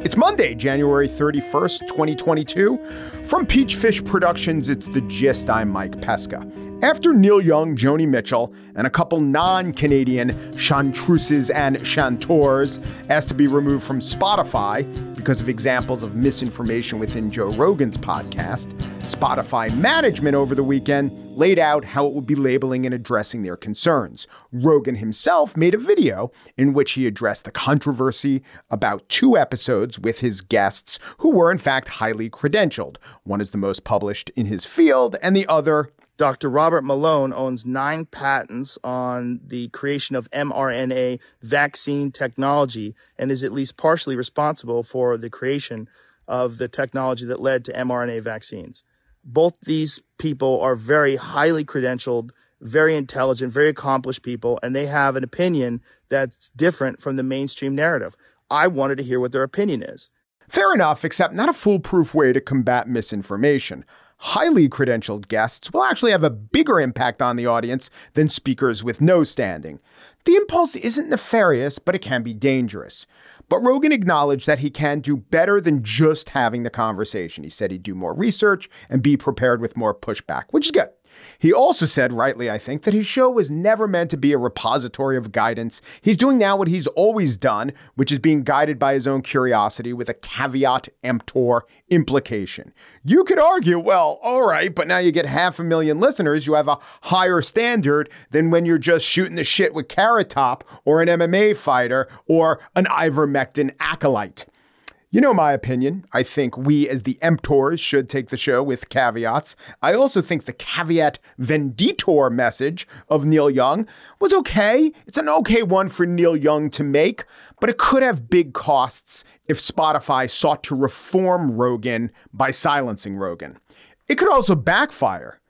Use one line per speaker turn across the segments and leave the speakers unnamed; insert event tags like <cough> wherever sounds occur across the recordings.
It's Monday, January 31st, 2022. From Peachfish Productions, it's The Gist. I'm Mike Pesca. After Neil Young, Joni Mitchell, and a couple non Canadian chanteuses and chanteurs asked to be removed from Spotify because of examples of misinformation within Joe Rogan's podcast, Spotify management over the weekend laid out how it would be labeling and addressing their concerns. Rogan himself made a video in which he addressed the controversy about two episodes with his guests who were, in fact, highly credentialed. One is the most published in his field, and the other
Dr. Robert Malone owns nine patents on the creation of mRNA vaccine technology and is at least partially responsible for the creation of the technology that led to mRNA vaccines. Both these people are very highly credentialed, very intelligent, very accomplished people, and they have an opinion that's different from the mainstream narrative. I wanted to hear what their opinion is.
Fair enough, except not a foolproof way to combat misinformation highly credentialed guests will actually have a bigger impact on the audience than speakers with no standing. The impulse isn't nefarious, but it can be dangerous. But Rogan acknowledged that he can do better than just having the conversation. He said he'd do more research and be prepared with more pushback, which is good. He also said, rightly, I think, that his show was never meant to be a repository of guidance. He's doing now what he's always done, which is being guided by his own curiosity with a caveat emptor implication. You could argue, well, all right, but now you get half a million listeners. You have a higher standard than when you're just shooting the shit with Carrot Top or an MMA fighter or an ivermectin acolyte. You know my opinion. I think we, as the emptors, should take the show with caveats. I also think the caveat venditor message of Neil Young was okay. It's an okay one for Neil Young to make, but it could have big costs if Spotify sought to reform Rogan by silencing Rogan. It could also backfire.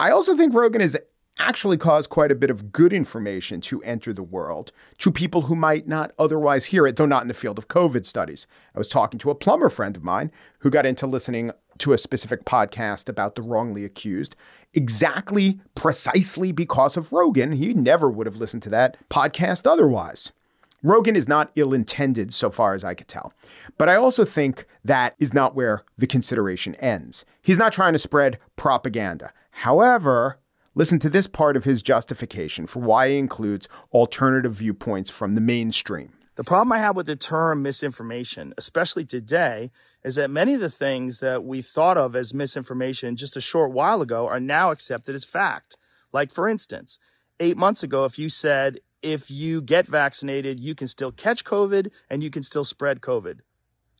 I also think Rogan is actually caused quite a bit of good information to enter the world to people who might not otherwise hear it, though not in the field of COVID studies. I was talking to a plumber friend of mine who got into listening to a specific podcast about the wrongly accused exactly precisely because of Rogan. He never would have listened to that podcast otherwise. Rogan is not ill intended so far as I could tell. But I also think that is not where the consideration ends. He's not trying to spread propaganda. However, Listen to this part of his justification for why he includes alternative viewpoints from the mainstream.
The problem I have with the term misinformation, especially today, is that many of the things that we thought of as misinformation just a short while ago are now accepted as fact. Like, for instance, eight months ago, if you said, if you get vaccinated, you can still catch COVID and you can still spread COVID,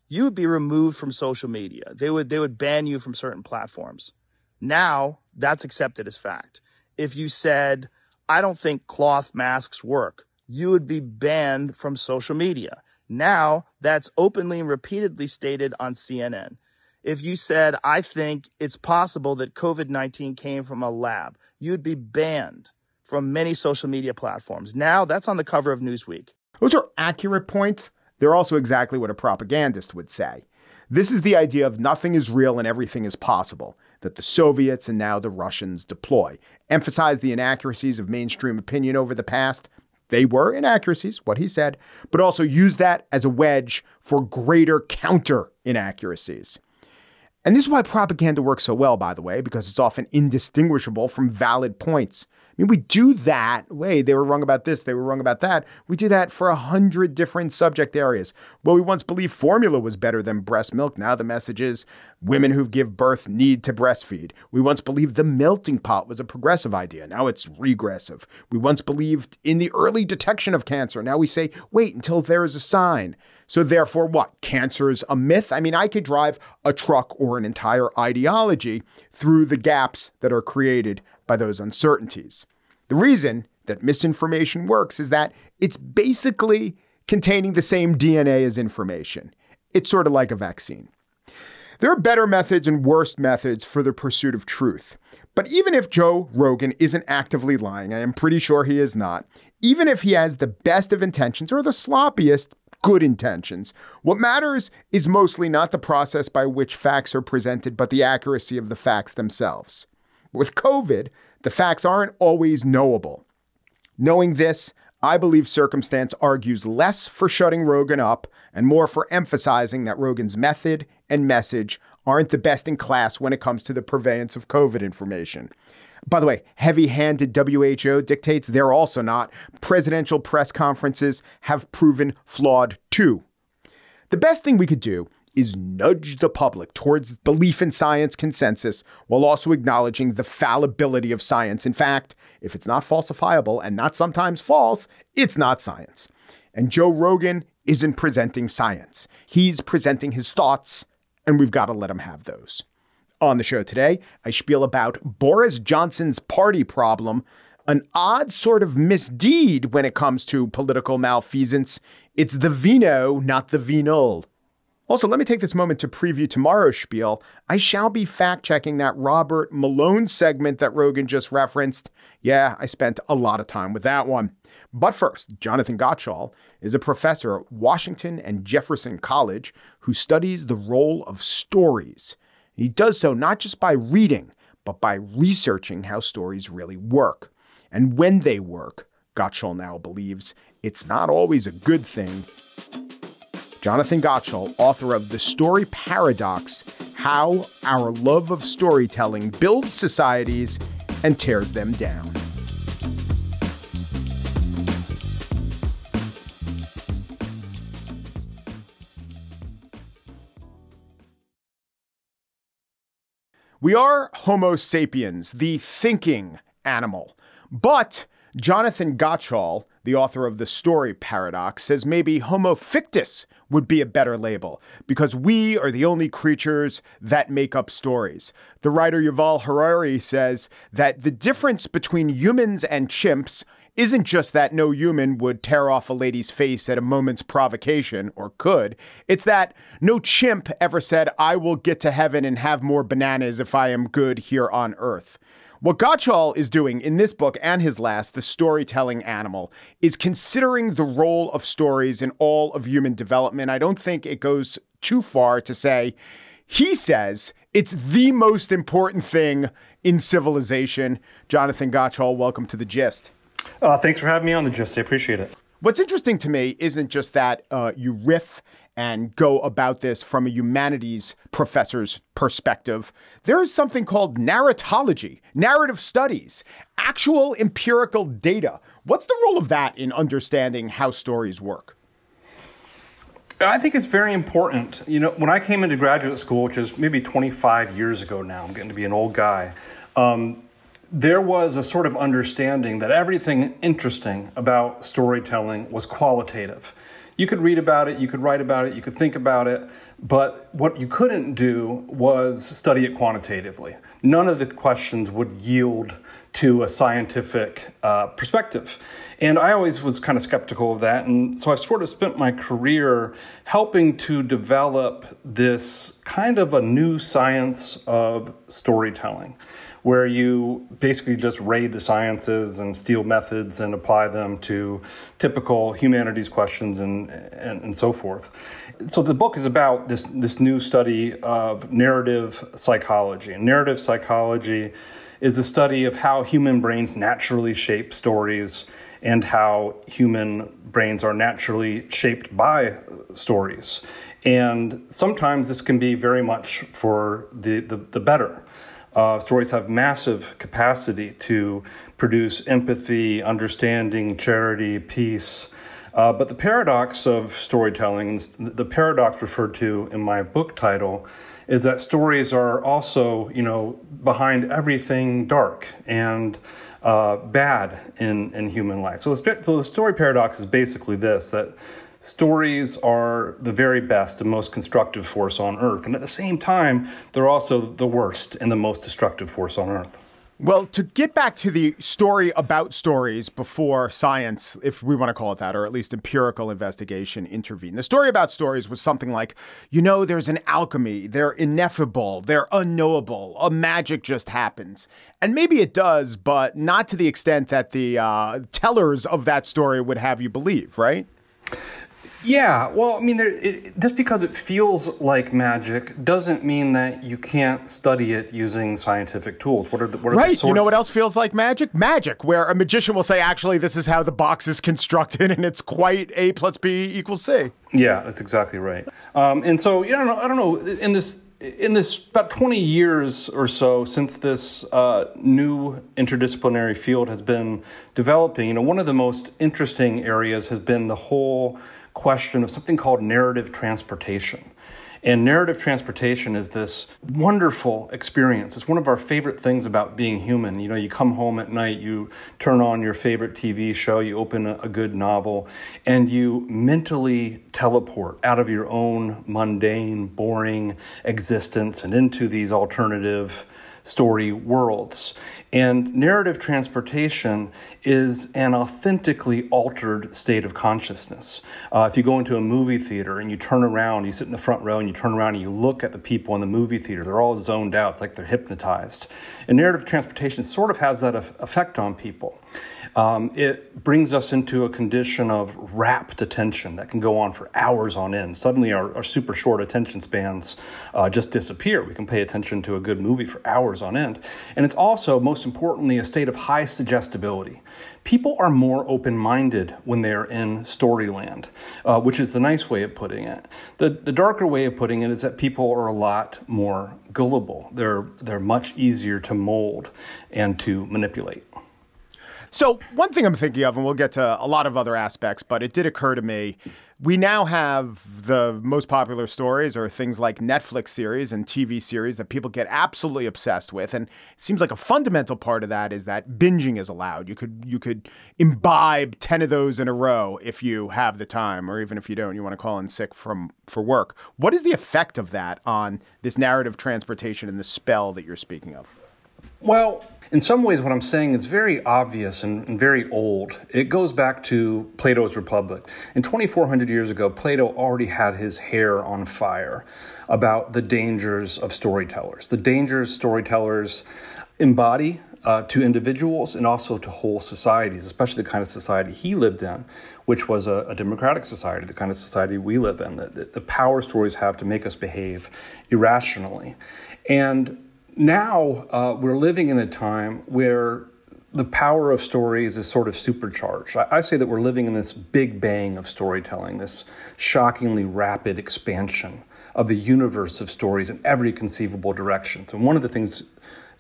you would be removed from social media. They would, they would ban you from certain platforms. Now that's accepted as fact if you said, I don't think cloth masks work, you would be banned from social media. Now that's openly and repeatedly stated on CNN. If you said, I think it's possible that COVID 19 came from a lab, you'd be banned from many social media platforms. Now that's on the cover of Newsweek.
Those are accurate points. They're also exactly what a propagandist would say. This is the idea of nothing is real and everything is possible that the Soviets and now the Russians deploy. Emphasize the inaccuracies of mainstream opinion over the past. They were inaccuracies, what he said, but also use that as a wedge for greater counter inaccuracies. And this is why propaganda works so well, by the way, because it's often indistinguishable from valid points. I mean, we do that. Wait, they were wrong about this. They were wrong about that. We do that for a hundred different subject areas. Well, we once believed formula was better than breast milk. Now the message is women who give birth need to breastfeed. We once believed the melting pot was a progressive idea. Now it's regressive. We once believed in the early detection of cancer. Now we say, wait until there is a sign. So therefore, what? Cancer is a myth? I mean, I could drive a truck or an entire ideology through the gaps that are created by those uncertainties. The reason that misinformation works is that it's basically containing the same DNA as information. It's sort of like a vaccine. There are better methods and worse methods for the pursuit of truth. But even if Joe Rogan isn't actively lying, I am pretty sure he is not, even if he has the best of intentions or the sloppiest good intentions, what matters is mostly not the process by which facts are presented, but the accuracy of the facts themselves. With COVID, the facts aren't always knowable. Knowing this, I believe circumstance argues less for shutting Rogan up and more for emphasizing that Rogan's method and message aren't the best in class when it comes to the purveyance of COVID information. By the way, heavy handed WHO dictates they're also not. Presidential press conferences have proven flawed too. The best thing we could do is nudge the public towards belief in science consensus while also acknowledging the fallibility of science. In fact, if it's not falsifiable and not sometimes false, it's not science. And Joe Rogan isn't presenting science, he's presenting his thoughts, and we've got to let him have those. On the show today, I spiel about Boris Johnson's party problem, an odd sort of misdeed when it comes to political malfeasance. It's the vino, not the venal. Also, let me take this moment to preview tomorrow's spiel. I shall be fact checking that Robert Malone segment that Rogan just referenced. Yeah, I spent a lot of time with that one. But first, Jonathan Gottschall is a professor at Washington and Jefferson College who studies the role of stories. He does so not just by reading, but by researching how stories really work. And when they work, Gottschall now believes it's not always a good thing Jonathan Gottschall, author of The Story Paradox How Our Love of Storytelling Builds Societies and Tears Them Down. We are Homo sapiens, the thinking animal. But Jonathan Gottschall, the author of The Story Paradox, says maybe Homo fictus would be a better label because we are the only creatures that make up stories. The writer Yuval Harari says that the difference between humans and chimps isn't just that no human would tear off a lady's face at a moment's provocation, or could. It's that no chimp ever said, I will get to heaven and have more bananas if I am good here on earth. What Gottschall is doing in this book and his last, The Storytelling Animal, is considering the role of stories in all of human development. I don't think it goes too far to say, he says it's the most important thing in civilization. Jonathan Gottschall, welcome to the gist.
Uh, thanks for having me on the gist. I appreciate it.
What's interesting to me isn't just that uh, you riff and go about this from a humanities professor's perspective. There is something called narratology, narrative studies, actual empirical data. What's the role of that in understanding how stories work?
I think it's very important. You know, when I came into graduate school, which is maybe 25 years ago now, I'm getting to be an old guy. Um, there was a sort of understanding that everything interesting about storytelling was qualitative. You could read about it, you could write about it, you could think about it, but what you couldn't do was study it quantitatively. None of the questions would yield to a scientific uh, perspective. And I always was kind of skeptical of that. And so I sort of spent my career helping to develop this kind of a new science of storytelling where you basically just raid the sciences and steal methods and apply them to typical humanities questions and, and, and so forth. So the book is about this, this new study of narrative psychology. And narrative psychology is a study of how human brains naturally shape stories and how human brains are naturally shaped by stories. And sometimes this can be very much for the, the, the better. Uh, stories have massive capacity to produce empathy, understanding, charity, peace. Uh, but the paradox of storytelling, the paradox referred to in my book title, is that stories are also, you know, behind everything dark and uh, bad in, in human life. So the, so the story paradox is basically this that stories are the very best and most constructive force on earth. And at the same time, they're also the worst and the most destructive force on earth.
Well, to get back to the story about stories before science, if we want to call it that, or at least empirical investigation intervened, the story about stories was something like, you know, there's an alchemy, they're ineffable, they're unknowable, a magic just happens. And maybe it does, but not to the extent that the uh, tellers of that story would have you believe, right?
Yeah, well, I mean, there, it, just because it feels like magic doesn't mean that you can't study it using scientific tools. What are the what are
right?
The source-
you know what else feels like magic? Magic, where a magician will say, "Actually, this is how the box is constructed, <laughs> and it's quite a plus b equals c."
Yeah, that's exactly right. Um, and so, you know, I don't know. In this in this about 20 years or so since this uh, new interdisciplinary field has been developing, you know, one of the most interesting areas has been the whole question of something called narrative transportation. And narrative transportation is this wonderful experience. It's one of our favorite things about being human. You know, you come home at night, you turn on your favorite TV show, you open a, good novel, and you mentally teleport out of your own mundane, boring existence and into these alternative story worlds. And narrative transportation is an authentically altered state of consciousness. Uh, if you go into a movie theater and you turn around, you sit in the front row and you turn around and you look at the people in the movie theater, they're all zoned out. It's like they're hypnotized. And narrative transportation sort of has that effect on people. Um, it brings us into a condition of rapt attention that can go on for hours on end. Suddenly, our, our super short attention spans uh, just disappear. We can pay attention to a good movie for hours on end. And it's also, most importantly, a state of high suggestibility. People are more open minded when they're in storyland, uh, which is the nice way of putting it. The, the darker way of putting it is that people are a lot more gullible, they're, they're much easier to mold and to manipulate.
So, one thing I'm thinking of, and we'll get to a lot of other aspects, but it did occur to me we now have the most popular stories or things like Netflix series and TV series that people get absolutely obsessed with. And it seems like a fundamental part of that is that binging is allowed. You could you could imbibe 10 of those in a row if you have the time, or even if you don't, you want to call in sick from for work. What is the effect of that on this narrative transportation and the spell that you're speaking of?
Well, in some ways, what I'm saying is very obvious and, and, very old. It goes back to Plato's Republic. And 2,400 years ago, Plato already had his hair on fire about the dangers of storytellers, the dangers storytellers embody uh, to individuals and also to whole societies, especially the kind of society he lived in, which was a, a democratic society, the kind of society we live in, the, the, power stories have to make us behave irrationally. And now uh, we're living in a time where the power of stories is sort of supercharged. I, I, say that we're living in this big bang of storytelling, this shockingly rapid expansion of the universe of stories in every conceivable direction. So, one of the things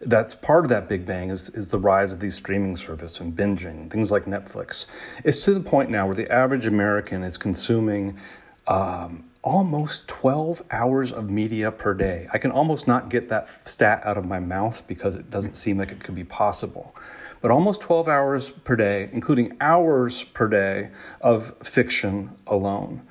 that's part of that big bang is, is the rise of these streaming services and binging, things like Netflix. It's to the point now where the average American is consuming um, almost 12 hours of media per day. I can almost not get that stat out of my mouth because it doesn't seem like it could be possible. But almost 12 hours per day, including hours per day of fiction alone.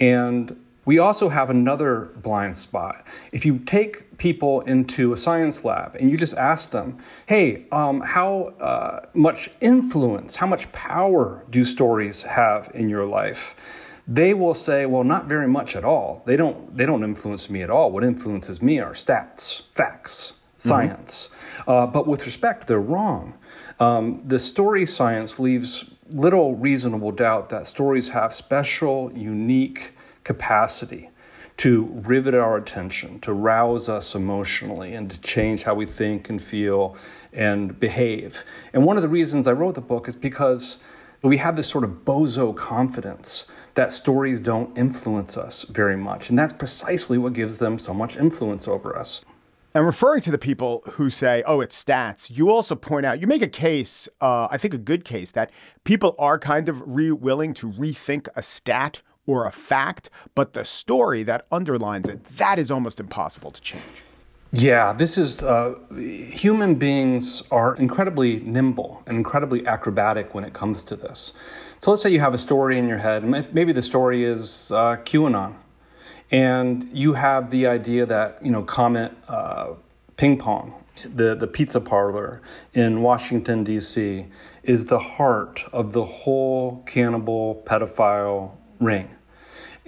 And we also have another blind spot. If you take people into a science lab and you just ask them, hey, um, how uh, much influence, how much power do stories have in your life? They will say, well, not very much at all. They don't, they don't influence me at all. What influences me are stats, facts, mm-hmm. science. Mm-hmm. Uh, but with respect, they're wrong. Um, the story science leaves little reasonable doubt that stories have special, unique capacity to rivet our attention, to rouse us emotionally, and to change how we think and feel and behave. And one of the reasons I wrote the book is because we have this sort of bozo confidence that stories don't influence us very much. And that's precisely what gives them so much influence over us.
And referring to the people who say, oh, it's stats, you also point out, you make a case, uh, I think a good case, that people are kind of re- willing to rethink a stat or a fact, but the story that underlines it, that is almost impossible to change.
Yeah, this is uh, human beings are incredibly nimble and incredibly acrobatic when it comes to this. So let's say you have a story in your head, maybe the story is uh, QAnon, and you have the idea that you know Comet uh, Ping Pong, the the pizza parlor in Washington D.C., is the heart of the whole cannibal pedophile ring.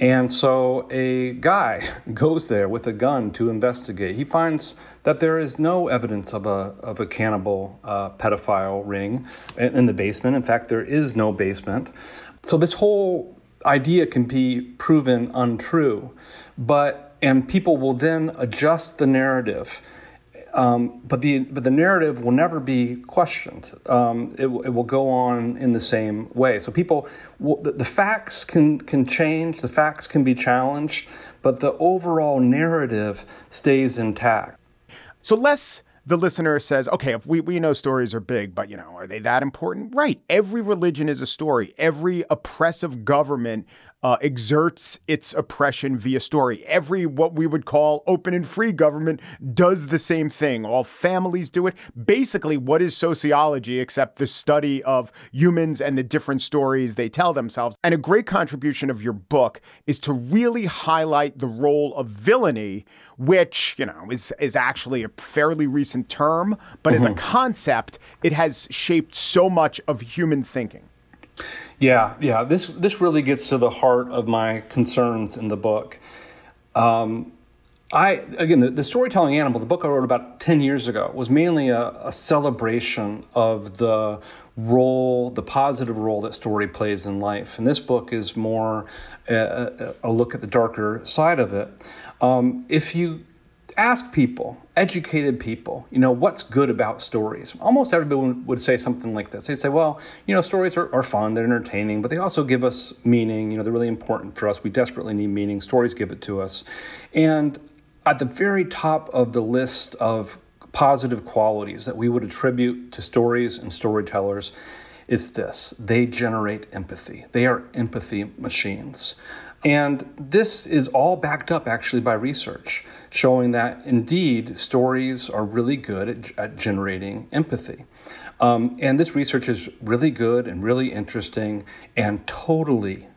And so a guy <laughs> goes there with a gun to investigate. He finds that there is no evidence of a, of a cannibal uh, pedophile ring in the basement. In fact, there is no basement. So this whole idea can be proven untrue, but and people will then adjust the narrative. Um, but the but the narrative will never be questioned. Um, it, it will go on in the same way. So people, the, the facts can can change. The facts can be challenged, but the overall narrative stays intact.
So less the listener says, okay, if we, we know stories are big, but you know, are they that important? Right. Every religion is a story. Every oppressive government uh, exerts its oppression via story. Every what we would call open and free government does the same thing. All families do it. Basically, what is sociology except the study of humans and the different stories they tell themselves? And a great contribution of your book is to really highlight the role of villainy, which, you know, is, is actually a fairly recent term, but mm-hmm. as a mm-hmm. concept, it has shaped so much of human thinking.
Yeah, yeah. This this really gets to the heart of my concerns in the book. Um, I again, the, the, storytelling animal, the book I wrote about ten years ago, was mainly a, a celebration of the role, the positive role that story plays in life. And this book is more a, a look at the darker side of it. Um, if you ask people, educated people, you know, what's good about stories? Almost everyone would say something like this. They'd say, well, you know, stories are, are fun, they're entertaining, but they also give us meaning. You know, they're really important for us. We desperately need meaning. Stories give it to us. And at the very top of the list of positive qualities that we would attribute to stories and storytellers is this they generate empathy. They are empathy machines. And this is all backed up actually by research showing that indeed stories are really good at, at generating empathy. Um, and this research is really good and really interesting and totally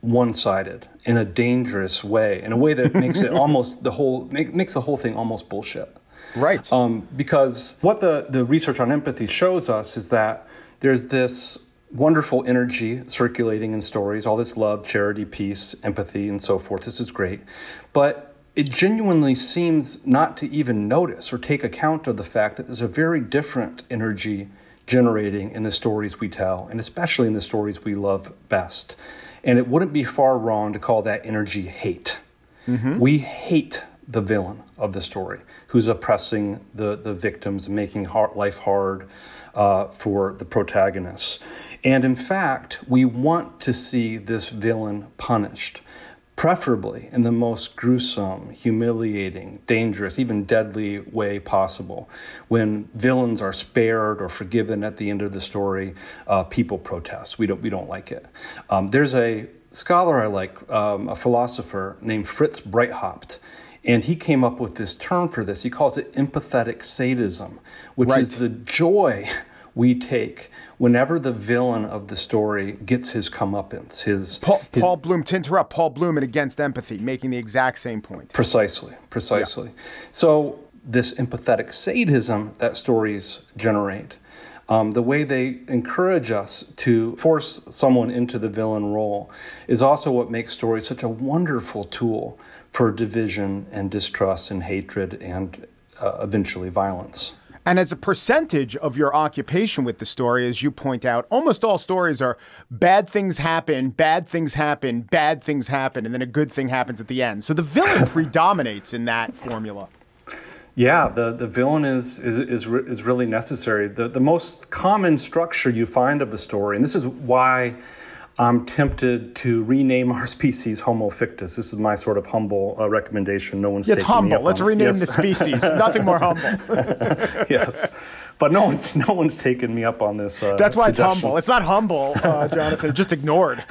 one sided in a dangerous way, in a way that makes it <laughs> almost the whole, make, makes the whole thing almost bullshit.
Right.
Um, because what the, the research on empathy shows us is that there's this wonderful energy circulating in stories, all this love, charity, peace, empathy, and so forth. This is great. But it genuinely seems not to even notice or take account of the fact that there's a very different energy generating in the stories we tell, and especially in the stories we love best. And it wouldn't be far wrong to call that energy hate. Mm-hmm. We hate the villain of the story who's oppressing the, the victims, making hard, life hard uh, for the protagonists. And in fact, we want to see this villain punished, preferably in the most gruesome, humiliating, dangerous, even deadly way possible. When villains are spared or forgiven at the end of the story, uh, people protest. We don't, we don't like it. Um, there's a scholar I like, um, a philosopher named Fritz Breithaupt. And he came up with this term for this. He calls it empathetic sadism, which right. is the joy <laughs> we take whenever the villain of the story gets his comeuppance, his
Paul,
his,
Paul Bloom to interrupt Paul Bloom and Against Empathy, making the exact same point.
Precisely, precisely. Yeah. So this empathetic sadism that stories generate. Um, the way they encourage us to force someone into the villain role is also what makes stories such a wonderful tool for division and distrust and hatred and uh, eventually violence.
And as a percentage of your occupation with the story, as you point out, almost all stories are bad things happen, bad things happen, bad things happen, and then a good thing happens at the end. So the villain <laughs> predominates in that formula.
Yeah, the, the villain is, is, is, is really necessary. The, the most common structure you find of the story, and this is why I'm tempted to rename our <laughs> species Homo fictus. This is my sort of humble uh, recommendation. No one's
it's humble. Let's on. rename yes. the species. Nothing more humble. <laughs>
yes, but no one's no one's taken me up on this. Uh,
That's why
suggestion.
it's humble. It's not humble, uh, <laughs> Jonathan. just ignored.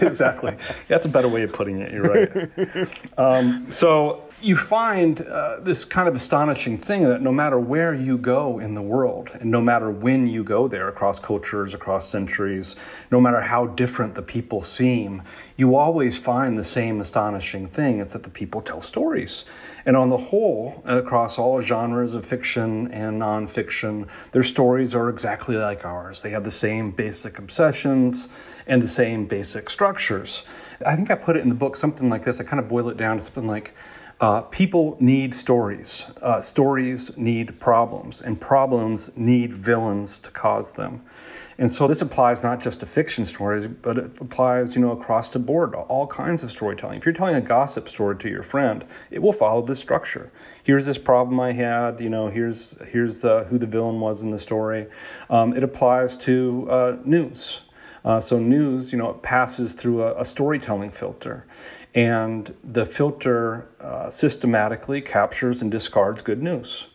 exactly. That's a better way of putting it. You're right. Um, so you find uh, this kind of astonishing thing that no matter where you go in the world, and no matter when you go there across cultures, across centuries, no matter how different the people seem, you always find the same astonishing thing. It's that the people tell stories. And on the whole, across all genres of fiction and nonfiction, their stories are exactly like ours. They have the same basic obsessions and the same basic structures. I think I put it in the book something like this. I kind of boil it down to something like, Uh, people need stories. Uh, stories need problems, and problems need villains to cause them. And so this applies not just to fiction stories, but it applies, you know, across the board to all kinds of storytelling. If you're telling a gossip story to your friend, it will follow this structure. Here's this problem I had, you know, here's here's uh, who the villain was in the story. Um, it applies to uh, news. Uh, so news, you know, it passes through a, a storytelling filter, and the filter uh, systematically captures and discards good news,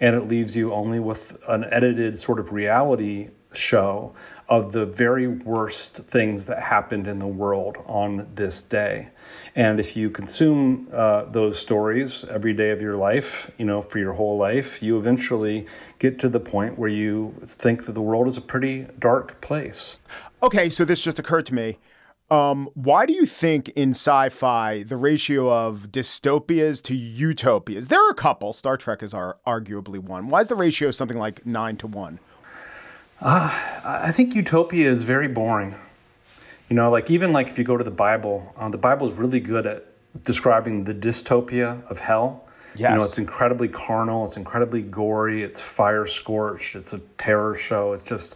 and it leaves you only with an edited sort of reality show of the very worst things that happened in the world on this day. And if you consume uh, those stories every day of your life, you know, for your whole life, you eventually get to the point where you think that the world is a pretty dark place.
Okay, so this just occurred to me. Um, why do you think in sci-fi the ratio of dystopias to utopias? There are a couple. Star Trek is our, arguably one. Why is the ratio something like nine to one?
Uh, I think utopia is very boring. You know, like even like if you go to the Bible, uh, the Bible is really good at describing the dystopia of hell. Yes. You know, it's incredibly carnal, it's incredibly gory, it's fire scorched, it's a terror show. It's just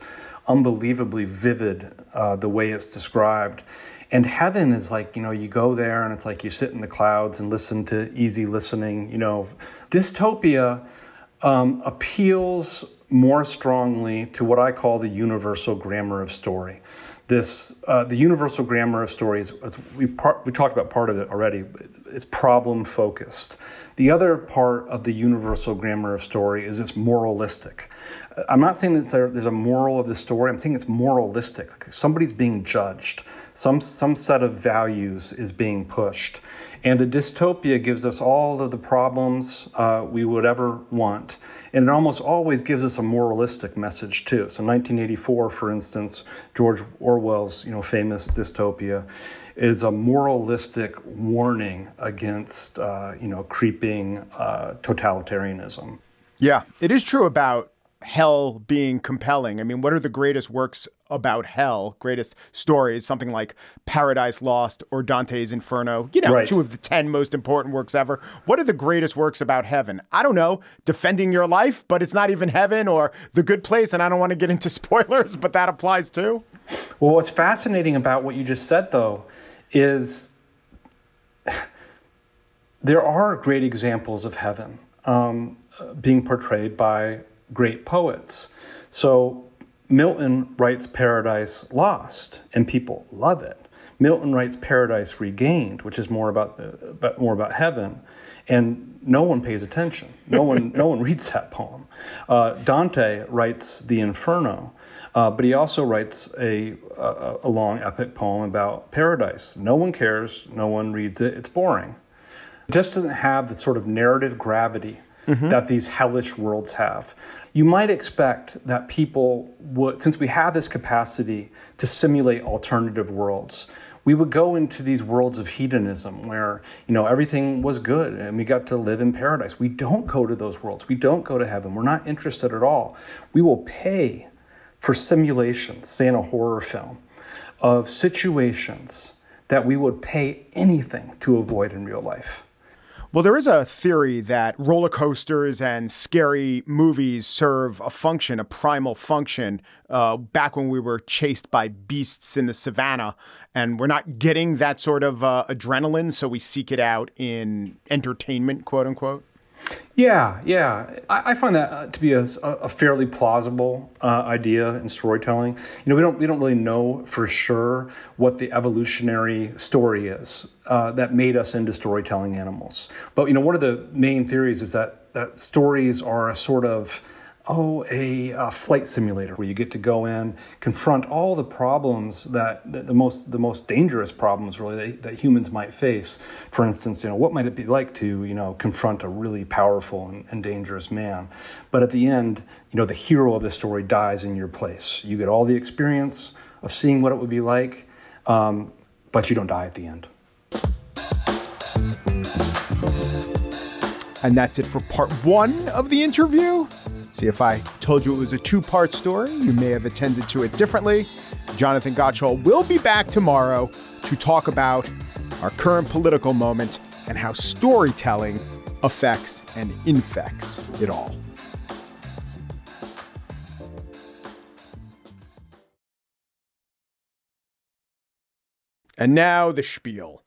unbelievably vivid uh, the way it's described. And heaven is like, you know, you go there and it's like you sit in the clouds and listen to easy listening. You know, dystopia um, appeals more strongly to what I call the universal grammar of story. This, uh, the universal grammar of stories, we, part, we talked about part of it already, it's problem focused. The other part of the universal grammar of story is it's moralistic. I'm not saying that there's a moral of the story, I'm saying it's moralistic. Somebody's being judged, some, some set of values is being pushed. And a dystopia gives us all of the problems uh, we would ever want. And it almost always gives us a moralistic message too. So 1984, for instance, George Orwell's you know famous dystopia is a moralistic warning against uh, you know creeping uh, totalitarianism.
Yeah, it is true about hell being compelling. I mean, what are the greatest works about hell, greatest stories, something like Paradise Lost or Dante's Inferno, you know, right. two of the 10 most important works ever. What are the greatest works about heaven? I don't know, defending your life, but it's not even heaven or the good place. And I don't want to get into <laughs> spoilers, but that applies too.
Well, what's fascinating about what you just said, though, is <sighs> there are great examples of heaven um, being portrayed by great poets. So Milton writes Paradise Lost, and people love it. Milton writes Paradise Regained, which is more about the about, more about heaven, and no one pays attention. No one no one <laughs> reads that poem. Uh, Dante writes the Inferno, uh, but he also writes a, a, a long epic poem about paradise. No one cares. No one reads it. It's boring. It just doesn't have the sort of narrative gravity mm-hmm. that these hellish worlds have. You might expect that people would, since we have this capacity to simulate alternative worlds, we would go into these worlds of hedonism where you know everything was good and we got to live in paradise. We don't go to those worlds. We don't go to heaven. We're not interested at all. We will pay for simulations say in a horror film of situations that we would pay anything to avoid in real life
well, there is a theory that roller coasters and scary movies serve a function, a primal function, uh, back when we were chased by beasts in the savannah. And we're not getting that sort of uh, adrenaline, so we seek it out in entertainment, quote unquote.
Yeah, yeah. I, I find that uh, to be a, a fairly plausible uh, idea in storytelling. You know, we don't we don't really know for sure what the evolutionary story is uh, that made us into storytelling animals. But you know, one of the main theories is that that stories are a sort of oh, a, a, flight simulator where you get to go in, confront all the problems that, that the most the most dangerous problems really that, that, humans might face. For instance, you know, what might it be like to you know confront a really powerful and, and dangerous man? But at the end, you know, the hero of the story dies in your place. You get all the experience of seeing what it would be like, um, but you don't die at the end.
And that's it for part one of the interview. See, if I told you it was a two part story, you may have attended to it differently. Jonathan Gottschall will be back tomorrow to talk about our current political moment and how storytelling affects and infects it all. And now the spiel.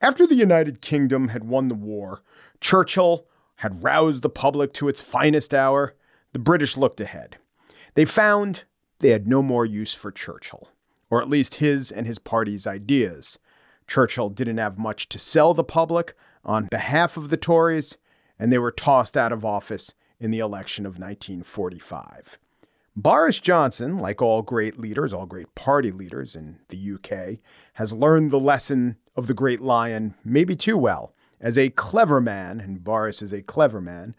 After the United Kingdom had won the war, Churchill had roused the public to its finest hour. The British looked ahead. They found they had no more use for Churchill, or at least his and his party's ideas. Churchill didn't have much to sell the public on behalf of the Tories, and they were tossed out of office in the election of 1945. Boris Johnson, like all great leaders, all great party leaders in the UK, has learned the lesson of the great lion maybe too well. As a clever man, and Boris is a clever man,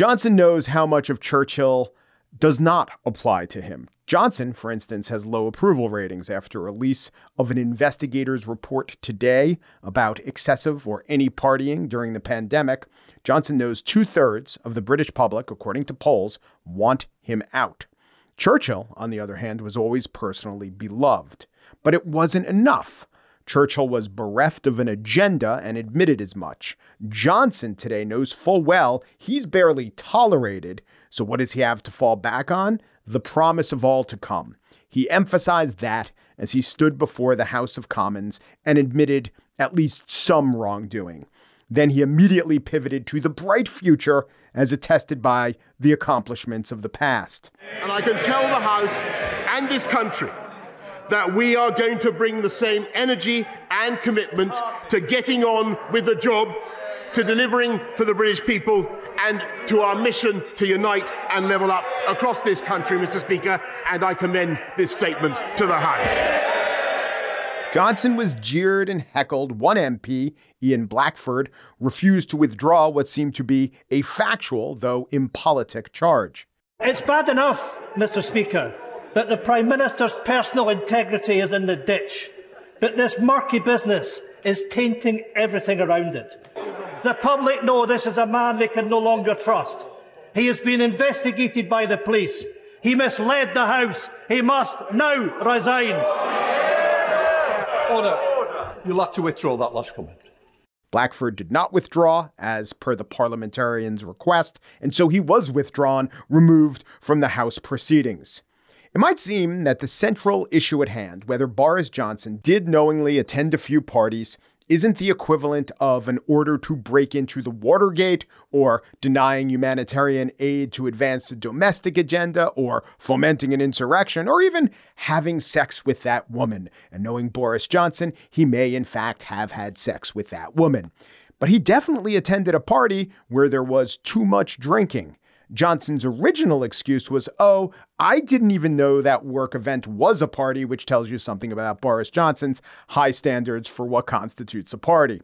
Johnson knows how much of Churchill does not apply to him. Johnson, for instance, has low approval ratings after release of an investigator's report today about excessive or any partying during the pandemic. Johnson knows two thirds of the British public, according to polls, want him out. Churchill, on the other hand, was always personally beloved. But it wasn't enough. Churchill was bereft of an agenda and admitted as much. Johnson today knows full well he's barely tolerated. So, what does he have to fall back on? The promise of all to come. He emphasized that as he stood before the House of Commons and admitted at least some wrongdoing. Then he immediately pivoted to the bright future as attested by the accomplishments of the past.
And I can tell the House and this country that we are going to bring the same energy and commitment to getting on with the job, to delivering for the British people, and to our mission to unite and level up across this country, Mr. Speaker. And I commend this statement to the House.
Johnson was jeered and heckled. One MP, Ian Blackford, refused to withdraw what seemed to be a factual, though impolitic, charge.
It's bad enough, Mr. Speaker, that the Prime Minister's personal integrity is in the ditch, but this murky business is tainting everything around it. The public know this is a man they can no longer trust. He has been investigated by the police. He misled the House. He must now resign.
Order. You'll have to withdraw that last comment.
Blackford did not withdraw, as per the parliamentarian's request, and so he was withdrawn, removed from the House proceedings. It might seem that the central issue at hand, whether Boris Johnson did knowingly attend a few parties, isn't the equivalent of an order to break into the Watergate or denying humanitarian aid to advance the domestic agenda or fomenting an insurrection or even having sex with that woman. And knowing Boris Johnson, he may in fact have had sex with that woman. But he definitely attended a party where there was too much drinking. Johnson's original excuse was, oh, I didn't even know that work event was a party, which tells you something about Boris Johnson's high standards for what constitutes a party.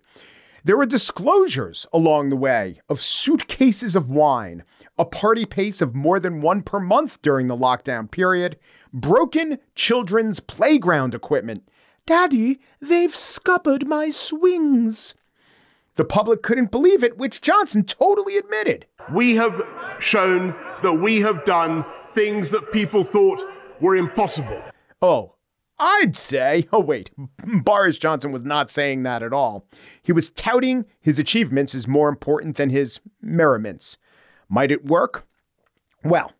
There were disclosures along the way of suitcases of wine, a party pace of more than one per month during the lockdown period, broken children's playground equipment. Daddy, they've scuppered my swings. The public couldn't believe it, which Johnson totally admitted.
We have shown that we have done things that people thought were impossible.
Oh, I'd say, oh, wait, <laughs> Boris Johnson was not saying that at all. He was touting his achievements as more important than his merriments. Might it work? Well,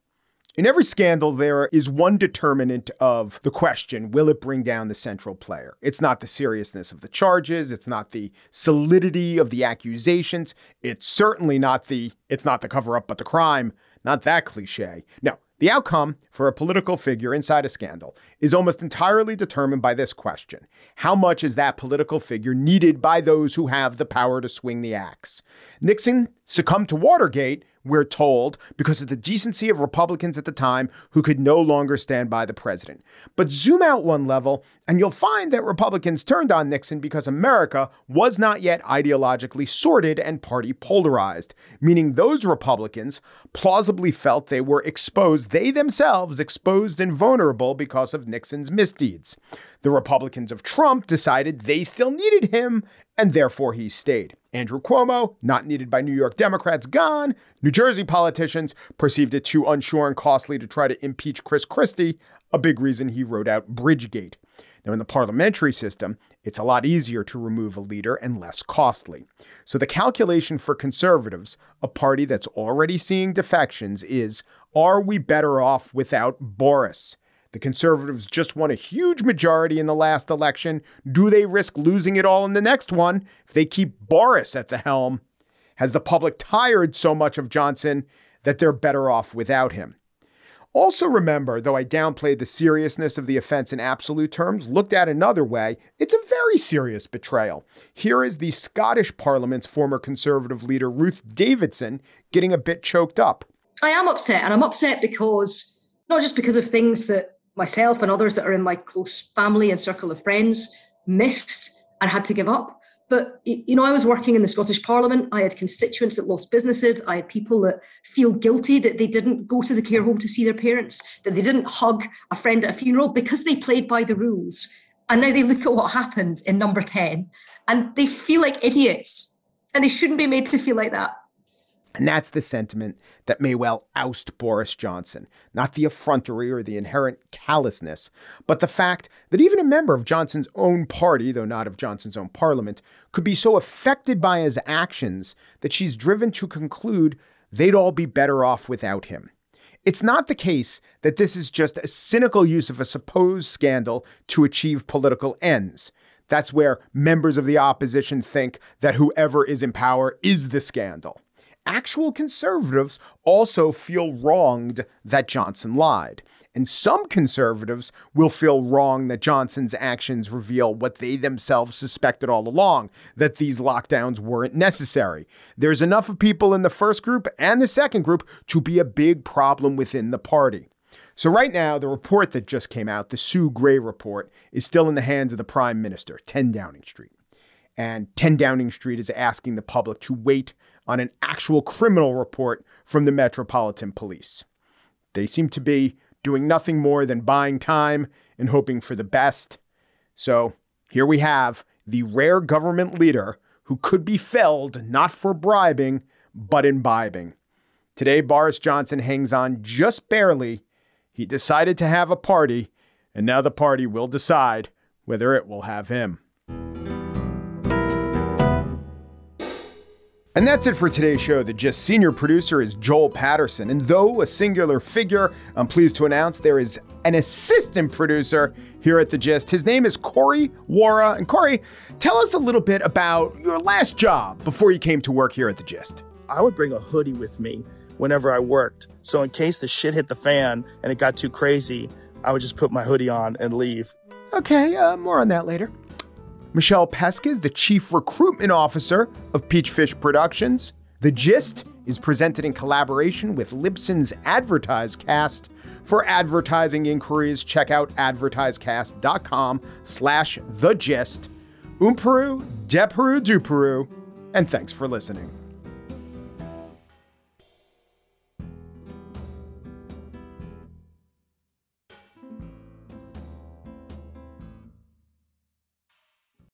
in every scandal, there is one determinant of the question will it bring down the central player? It's not the seriousness of the charges, it's not the solidity of the accusations, it's certainly not the it's not the cover up but the crime, not that cliche. No, the outcome for a political figure inside a scandal is almost entirely determined by this question How much is that political figure needed by those who have the power to swing the axe? Nixon succumbed to Watergate we're told, because of the decency of Republicans at the time who could no longer stand by the president. But zoom out one level, and you'll find that Republicans turned on Nixon because America was not yet ideologically sorted and party polarized, meaning those Republicans plausibly felt they were exposed, they themselves exposed and vulnerable because of Nixon's misdeeds. The Republicans of Trump decided they still needed him, and therefore he stayed. Andrew Cuomo, not needed by New York Democrats, gone. New Jersey politicians perceived it too unsure and costly to try to impeach Chris Christie, a big reason he rode out Bridgegate. Now, in the parliamentary system, it's a lot easier to remove a leader and less costly. So, the calculation for conservatives, a party that's already seeing defections, is are we better off without Boris? The conservatives just won a huge majority in the last election. Do they risk losing it all in the next one if they keep Boris at the helm? Has the public tired so much of Johnson that they're better off without him? Also, remember, though I downplayed the seriousness of the offense in absolute terms, looked at another way, it's a very serious betrayal. Here is the Scottish Parliament's former Conservative leader, Ruth Davidson, getting a bit choked up.
I am upset, and I'm upset because not just because of things that myself and others that are in my close family and circle of friends missed and had to give up. But you know, I was working in the Scottish Parliament. I had constituents that lost businesses. I had people that feel guilty that they didn't go to the care home to see their parents, that they didn't hug a friend at a funeral because they played by the rules. And now they look at what happened in number 10 and they feel like idiots. And they shouldn't be made to feel like that.
And that's the sentiment that may well oust Boris Johnson. Not the effrontery or the inherent callousness, but the fact that even a member of Johnson's own party, though not of Johnson's own parliament, could be so affected by his actions that she's driven to conclude they'd all be better off without him. It's not the case that this is just a cynical use of a supposed scandal to achieve political ends. That's where members of the opposition think that whoever is in power is the scandal actual conservatives also feel wronged that Johnson lied. And some conservatives will feel wrong that Johnson's actions reveal what they themselves suspected all along that these lockdowns weren't necessary. There's enough of people in the first group and the second group to be a big problem within the party. So, right now, the report that just came out, the Sue Gray report, is still in the hands of the Prime Minister, 10 Downing Street. And 10 Downing Street is asking the public to wait on an actual criminal report from the Metropolitan Police. They seem to be doing nothing more than buying time and hoping for the best. So here we have the rare government leader who could be felled not for bribing, but imbibing. Today, Boris Johnson hangs on just barely. He decided to have a party, and now the party will decide whether it will have him. And that's it for today's show. The Gist senior producer is Joel Patterson. And though a singular figure, I'm pleased to announce there is an assistant producer here at The Gist. His name is Corey Wara. And Corey, tell us a little bit about your last job before you came to work here at The Gist.
I would bring a hoodie with me whenever I worked. So in case the shit hit the fan and it got too crazy, I would just put my hoodie on and leave.
Okay, uh, more on that later. Michelle Pesca is the Chief Recruitment Officer of Peachfish Productions. The Gist is presented in collaboration with Libsyn's AdvertiseCast. For advertising inquiries, check out advertisecast.com slash the gist. Umperu, Deperu, Duperu, and thanks for listening.